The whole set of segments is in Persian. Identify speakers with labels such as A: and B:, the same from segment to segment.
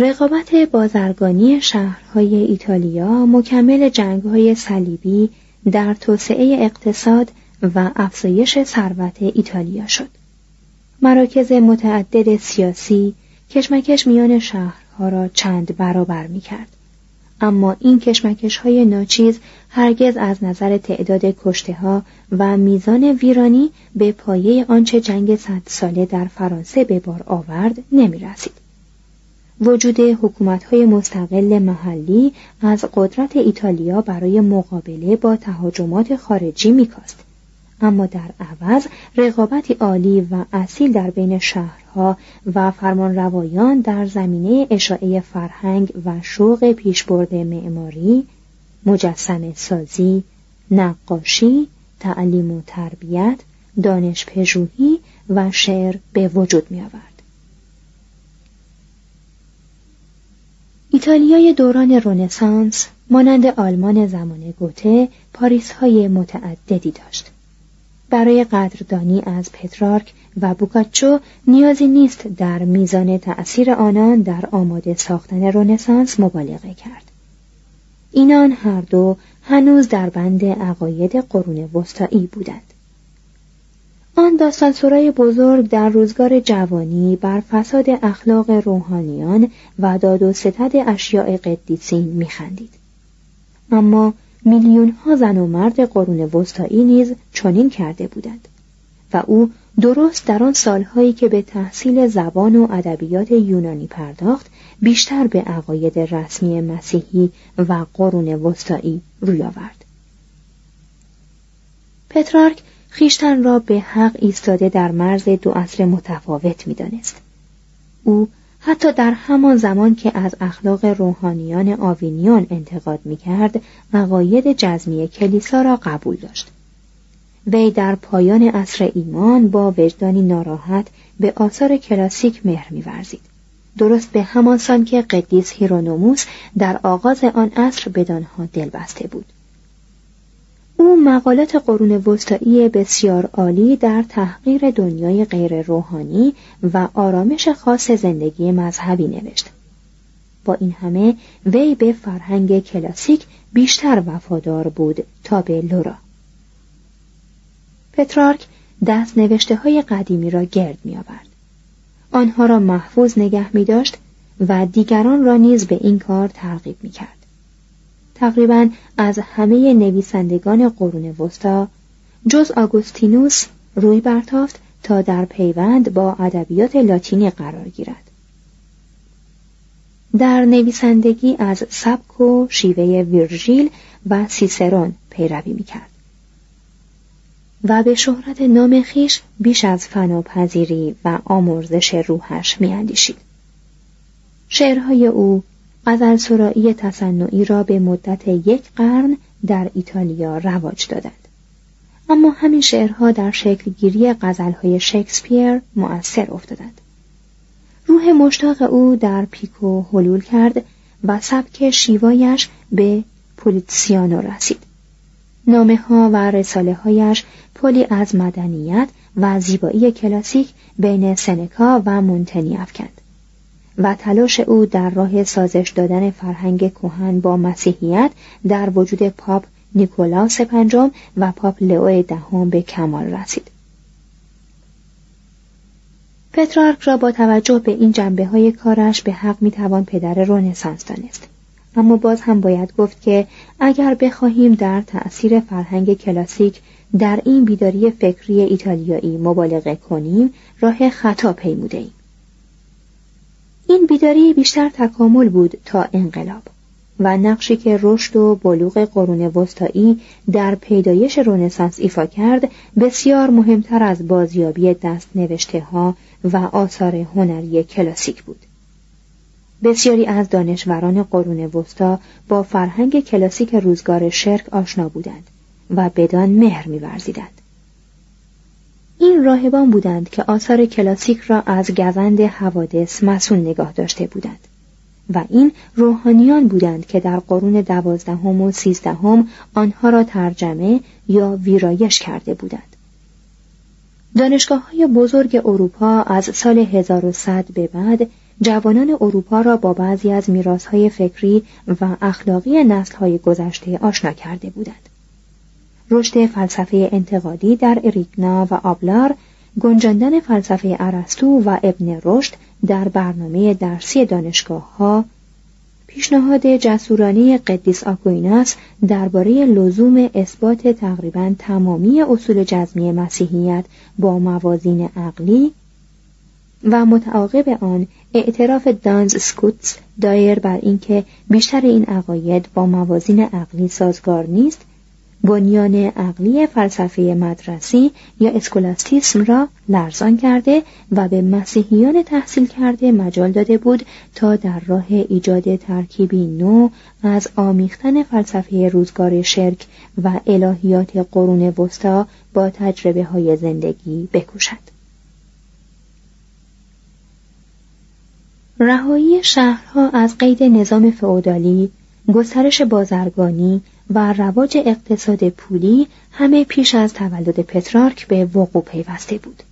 A: رقابت بازرگانی شهرهای ایتالیا مکمل جنگهای صلیبی در توسعه اقتصاد و افزایش ثروت ایتالیا شد. مراکز متعدد سیاسی کشمکش میان شهرها را چند برابر می کرد. اما این کشمکش های ناچیز هرگز از نظر تعداد کشته ها و میزان ویرانی به پایه آنچه جنگ صد ساله در فرانسه به بار آورد نمی رسید. وجود حکومت‌های مستقل محلی از قدرت ایتالیا برای مقابله با تهاجمات خارجی میکاست اما در عوض رقابتی عالی و اصیل در بین شهرها و فرمانروایان در زمینه اشاعه فرهنگ و شوق پیشبرد معماری مجسم سازی نقاشی تعلیم و تربیت دانش پژوهی و شعر به وجود می آورد. ایتالیای دوران رونسانس مانند آلمان زمان گوته پاریس های متعددی داشت. برای قدردانی از پترارک و بوکاچو نیازی نیست در میزان تأثیر آنان در آماده ساختن رونسانس مبالغه کرد. اینان هر دو هنوز در بند عقاید قرون وسطایی بودند. آن داستانسرای بزرگ در روزگار جوانی بر فساد اخلاق روحانیان و داد و ستد اشیاء قدیسین میخندید. اما میلیون ها زن و مرد قرون وسطایی نیز چنین کرده بودند و او درست در آن سالهایی که به تحصیل زبان و ادبیات یونانی پرداخت بیشتر به عقاید رسمی مسیحی و قرون وسطایی روی آورد. پترارک خیشتن را به حق ایستاده در مرز دو اصل متفاوت می‌دانست. او حتی در همان زمان که از اخلاق روحانیان آوینیون انتقاد می‌کرد عقاید جزمی کلیسا را قبول داشت. وی در پایان عصر ایمان با وجدانی ناراحت به آثار کلاسیک مهر میورزید. درست به همان سان که قدیس هیرونوموس در آغاز آن عصر بدانها دل بسته بود. او مقالات قرون وسطایی بسیار عالی در تحقیر دنیای غیر روحانی و آرامش خاص زندگی مذهبی نوشت. با این همه وی به فرهنگ کلاسیک بیشتر وفادار بود تا به لورا. پترارک دست نوشته های قدیمی را گرد می آورد. آنها را محفوظ نگه می داشت و دیگران را نیز به این کار ترغیب می کرد. تقریبا از همه نویسندگان قرون وسطا. جز آگوستینوس روی برتافت تا در پیوند با ادبیات لاتینی قرار گیرد. در نویسندگی از سبک و شیوه ویرژیل و سیسرون پیروی می‌کرد. و به شهرت نام خیش بیش از فناپذیری و آمرزش روحش میاندیشید. شعرهای او غزل سرایی تصنعی را به مدت یک قرن در ایتالیا رواج دادند. اما همین شعرها در شکل گیری غزلهای شکسپیر مؤثر افتادند. روح مشتاق او در پیکو حلول کرد و سبک شیوایش به پولیتسیانو رسید. نامه ها و رساله هایش پلی از مدنیت و زیبایی کلاسیک بین سنکا و مونتنی افکند. و تلاش او در راه سازش دادن فرهنگ کهن با مسیحیت در وجود پاپ نیکولاس پنجم و پاپ لئو دهم به کمال رسید. پترارک را با توجه به این جنبه های کارش به حق می توان پدر رونسانس دانست. اما باز هم باید گفت که اگر بخواهیم در تأثیر فرهنگ کلاسیک در این بیداری فکری ایتالیایی مبالغه کنیم راه خطا پیموده ایم. این بیداری بیشتر تکامل بود تا انقلاب و نقشی که رشد و بلوغ قرون وسطایی در پیدایش رونسانس ایفا کرد بسیار مهمتر از بازیابی دست نوشته ها و آثار هنری کلاسیک بود. بسیاری از دانشوران قرون وسطا با فرهنگ کلاسیک روزگار شرک آشنا بودند و بدان مهر می‌ورزیدند. این راهبان بودند که آثار کلاسیک را از گوند حوادث مسون نگاه داشته بودند و این روحانیان بودند که در قرون دوازدهم و سیزدهم آنها را ترجمه یا ویرایش کرده بودند. دانشگاه های بزرگ اروپا از سال 1100 به بعد جوانان اروپا را با بعضی از های فکری و اخلاقی های گذشته آشنا کرده بودند. رشد فلسفه انتقادی در اریگنا و آبلار گنجاندن فلسفه ارسطو و ابن رشد در برنامه درسی دانشگاه ها پیشنهاد جسورانه قدیس آکویناس درباره لزوم اثبات تقریبا تمامی اصول جزمی مسیحیت با موازین عقلی و متعاقب آن اعتراف دانز سکوتس دایر بر اینکه بیشتر این عقاید با موازین عقلی سازگار نیست بنیان عقلی فلسفه مدرسی یا اسکولاستیسم را لرزان کرده و به مسیحیان تحصیل کرده مجال داده بود تا در راه ایجاد ترکیبی نو از آمیختن فلسفه روزگار شرک و الهیات قرون وسطا با تجربه های زندگی بکوشد. رهایی شهرها از قید نظام فئودالی گسترش بازرگانی و رواج اقتصاد پولی همه پیش از تولد پترارک به وقوع پیوسته بود.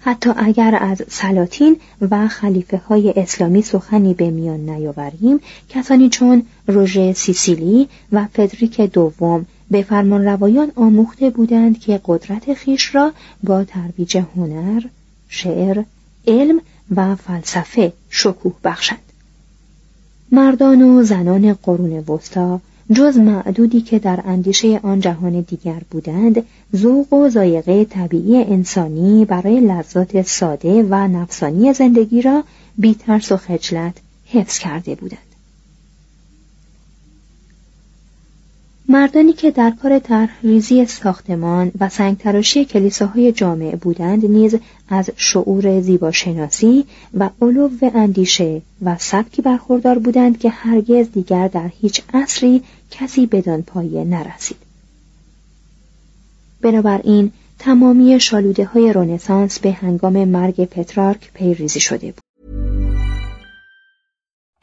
A: حتی اگر از سلاطین و خلیفه های اسلامی سخنی به میان نیاوریم کسانی چون روژه سیسیلی و فدریک دوم به فرمان روایان آموخته بودند که قدرت خیش را با ترویج هنر، شعر، علم و فلسفه شکوه بخشند. مردان و زنان قرون وسطا جز معدودی که در اندیشه آن جهان دیگر بودند ذوق و زایقه طبیعی انسانی برای لذات ساده و نفسانی زندگی را بی ترس و خجلت حفظ کرده بودند. مردانی که در کار طرحریزی ساختمان و سنگتراشی کلیساهای جامع بودند نیز از شعور زیباشناسی و علو اندیشه و سبکی برخوردار بودند که هرگز دیگر در هیچ عصری کسی بدان پایه نرسید. بنابراین تمامی شالوده های رونسانس به هنگام مرگ پترارک پیریزی شده بود.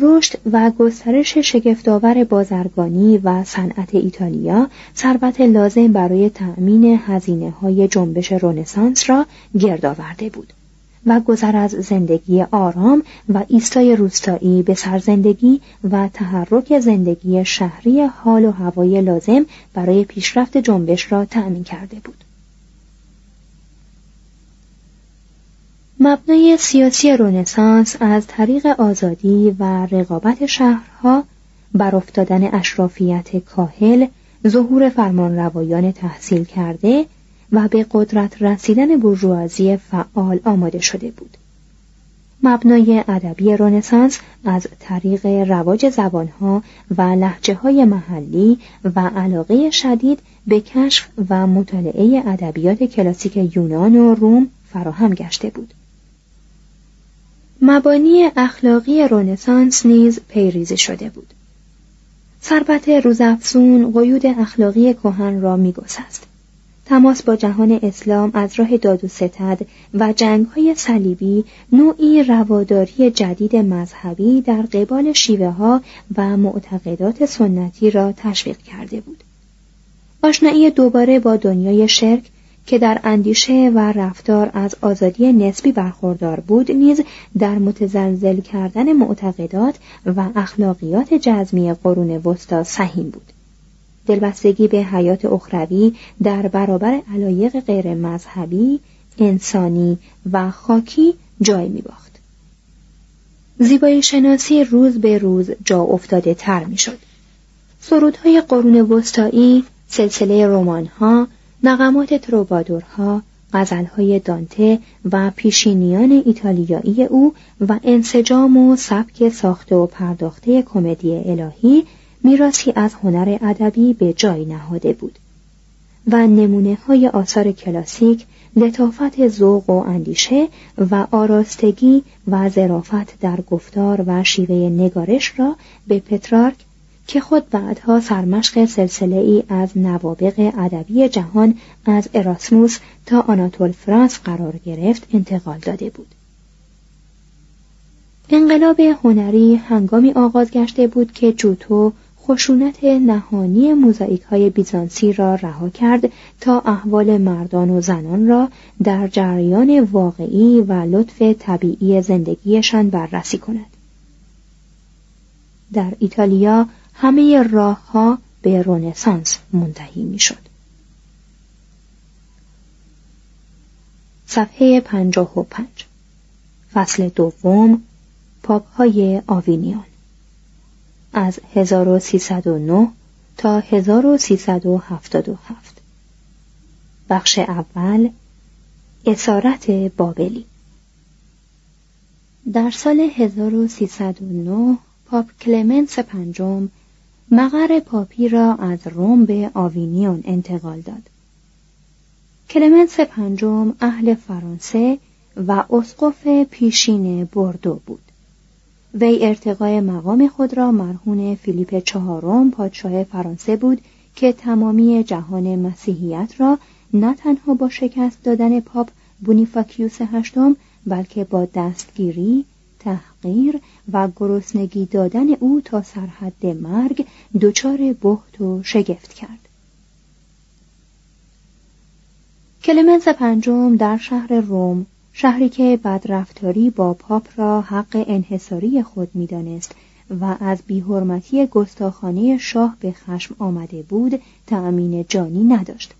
A: رشد و گسترش شگفتآور بازرگانی و صنعت ایتالیا ثروت لازم برای تأمین هزینه های جنبش رونسانس را گرد آورده بود و گذر از زندگی آرام و ایستای روستایی به سرزندگی و تحرک زندگی شهری حال و هوای لازم برای پیشرفت جنبش را تأمین کرده بود. مبنای سیاسی رونسانس از طریق آزادی و رقابت شهرها بر افتادن اشرافیت کاهل ظهور فرمانروایان تحصیل کرده و به قدرت رسیدن برجوازی فعال آماده شده بود. مبنای ادبی رونسانس از طریق رواج زبانها و لحجه های محلی و علاقه شدید به کشف و مطالعه ادبیات کلاسیک یونان و روم فراهم گشته بود. مبانی اخلاقی رونسانس نیز پیریزی شده بود ثروت روزافزون قیود اخلاقی کهن را میگسست تماس با جهان اسلام از راه داد و ستد و های صلیبی نوعی رواداری جدید مذهبی در قبال شیوه ها و معتقدات سنتی را تشویق کرده بود. آشنایی دوباره با دنیای شرک که در اندیشه و رفتار از آزادی نسبی برخوردار بود نیز در متزلزل کردن معتقدات و اخلاقیات جزمی قرون وسطا سهیم بود دلبستگی به حیات اخروی در برابر علایق غیر مذهبی انسانی و خاکی جای می باخت. زیبایی شناسی روز به روز جا افتاده تر می شد. سرودهای قرون وسطایی، سلسله رومانها، نقمات تروبادورها، غزلهای دانته و پیشینیان ایتالیایی او و انسجام و سبک ساخته و پرداخته کمدی الهی میراثی از هنر ادبی به جای نهاده بود و نمونه های آثار کلاسیک لطافت ذوق و اندیشه و آراستگی و ظرافت در گفتار و شیوه نگارش را به پترارک که خود بعدها سرمشق سلسله ای از نوابق ادبی جهان از اراسموس تا آناتول فرانس قرار گرفت انتقال داده بود. انقلاب هنری هنگامی آغاز گشته بود که جوتو خشونت نهانی موزاییک های بیزانسی را رها کرد تا احوال مردان و زنان را در جریان واقعی و لطف طبیعی زندگیشان بررسی کند. در ایتالیا همه راه ها به رونسانس منتهی می شد. صفحه پنجاه و پنج. فصل دوم پاپ های آوینیان. از 1309 تا 1377 بخش اول اسارت بابلی. در سال 1309 پاپ کلمنس پنجم مقر پاپی را از روم به آوینیون انتقال داد. کلمنس پنجم اهل فرانسه و اسقف پیشین بردو بود. وی ارتقای مقام خود را مرهون فیلیپ چهارم پادشاه فرانسه بود که تمامی جهان مسیحیت را نه تنها با شکست دادن پاپ بونیفاکیوس هشتم بلکه با دستگیری تحقیر و گرسنگی دادن او تا سرحد مرگ دچار بهت و شگفت کرد. کلمنس پنجم در شهر روم شهری که بدرفتاری با پاپ را حق انحصاری خود می‌دانست و از بیحرمتی گستاخانه شاه به خشم آمده بود تأمین جانی نداشت.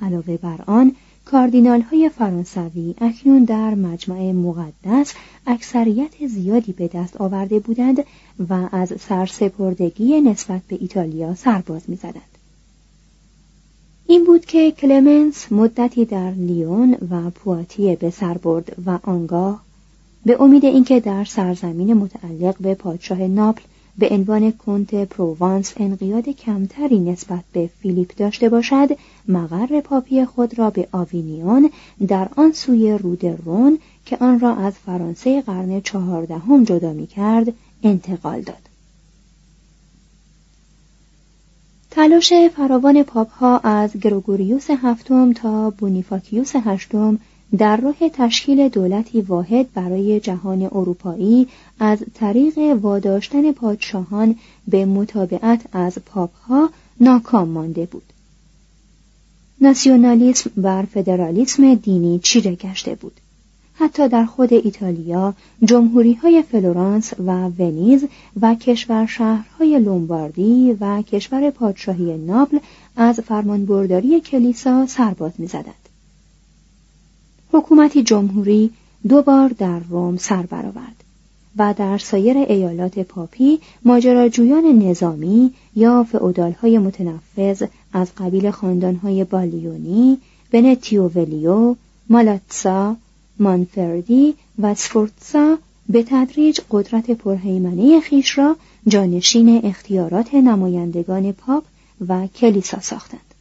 A: علاوه بر آن کاردینال های فرانسوی اکنون در مجمع مقدس اکثریت زیادی به دست آورده بودند و از سرسپردگی نسبت به ایتالیا سرباز می‌زدند. این بود که کلمنس مدتی در لیون و پواتیه به سر برد و آنگاه به امید اینکه در سرزمین متعلق به پادشاه ناپل به عنوان کنت پروانس انقیاد کمتری نسبت به فیلیپ داشته باشد مقر پاپی خود را به آوینیون در آن سوی رود رون که آن را از فرانسه قرن چهاردهم جدا می کرد انتقال داد. تلاش فراوان پاپ ها از گروگوریوس هفتم تا بونیفاکیوس هشتم در راه تشکیل دولتی واحد برای جهان اروپایی از طریق واداشتن پادشاهان به متابعت از پاپ ها ناکام مانده بود. ناسیونالیسم بر فدرالیسم دینی چیره گشته بود. حتی در خود ایتالیا جمهوری های فلورانس و ونیز و کشور شهرهای لومباردی و کشور پادشاهی ناپل از فرمانبرداری کلیسا سرباز می‌زدند. حکومتی جمهوری دو بار در روم سر برآورد و در سایر ایالات پاپی ماجراجویان نظامی یا فئودالهای متنفذ از قبیل خاندانهای بالیونی، ونتیوولیو، مالاتسا، مانفردی و سفورتسا به تدریج قدرت پرهیمنه خیش را جانشین اختیارات نمایندگان پاپ و کلیسا ساختند.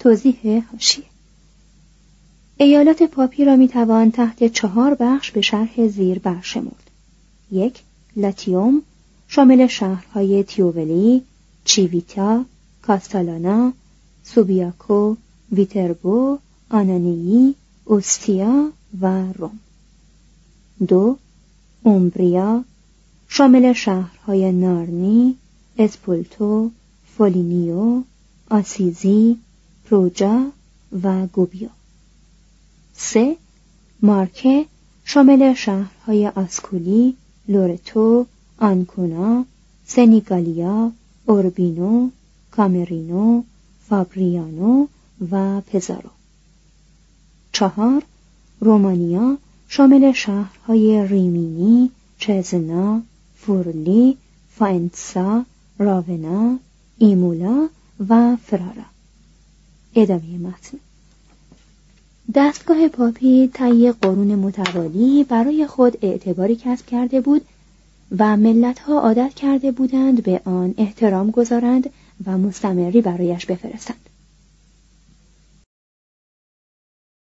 A: توضیح هاشیه ایالات پاپی را می‌توان تحت چهار بخش به شرح زیر برشمرد. یک لاتیوم شامل شهرهای تیوولی، چیویتا، کاستالانا، سوبیاکو، ویتربو، آنانیی، اوستیا و روم دو اومبریا شامل شهرهای نارنی، اسپولتو، فولینیو، آسیزی، پروجا و گوبیو سه مارکه شامل شهرهای آسکولی، لورتو، آنکونا، سنیگالیا، اوربینو، کامرینو، فابریانو و پزارو. چهار رومانیا شامل شهرهای ریمینی، چزنا، فورلی، فاینتسا، راونا، ایمولا و فرارا. ادامه متن. دستگاه پاپی طی قرون متوالی برای خود اعتباری کسب کرده بود و ملتها عادت کرده بودند به آن احترام گذارند و مستمری برایش بفرستند.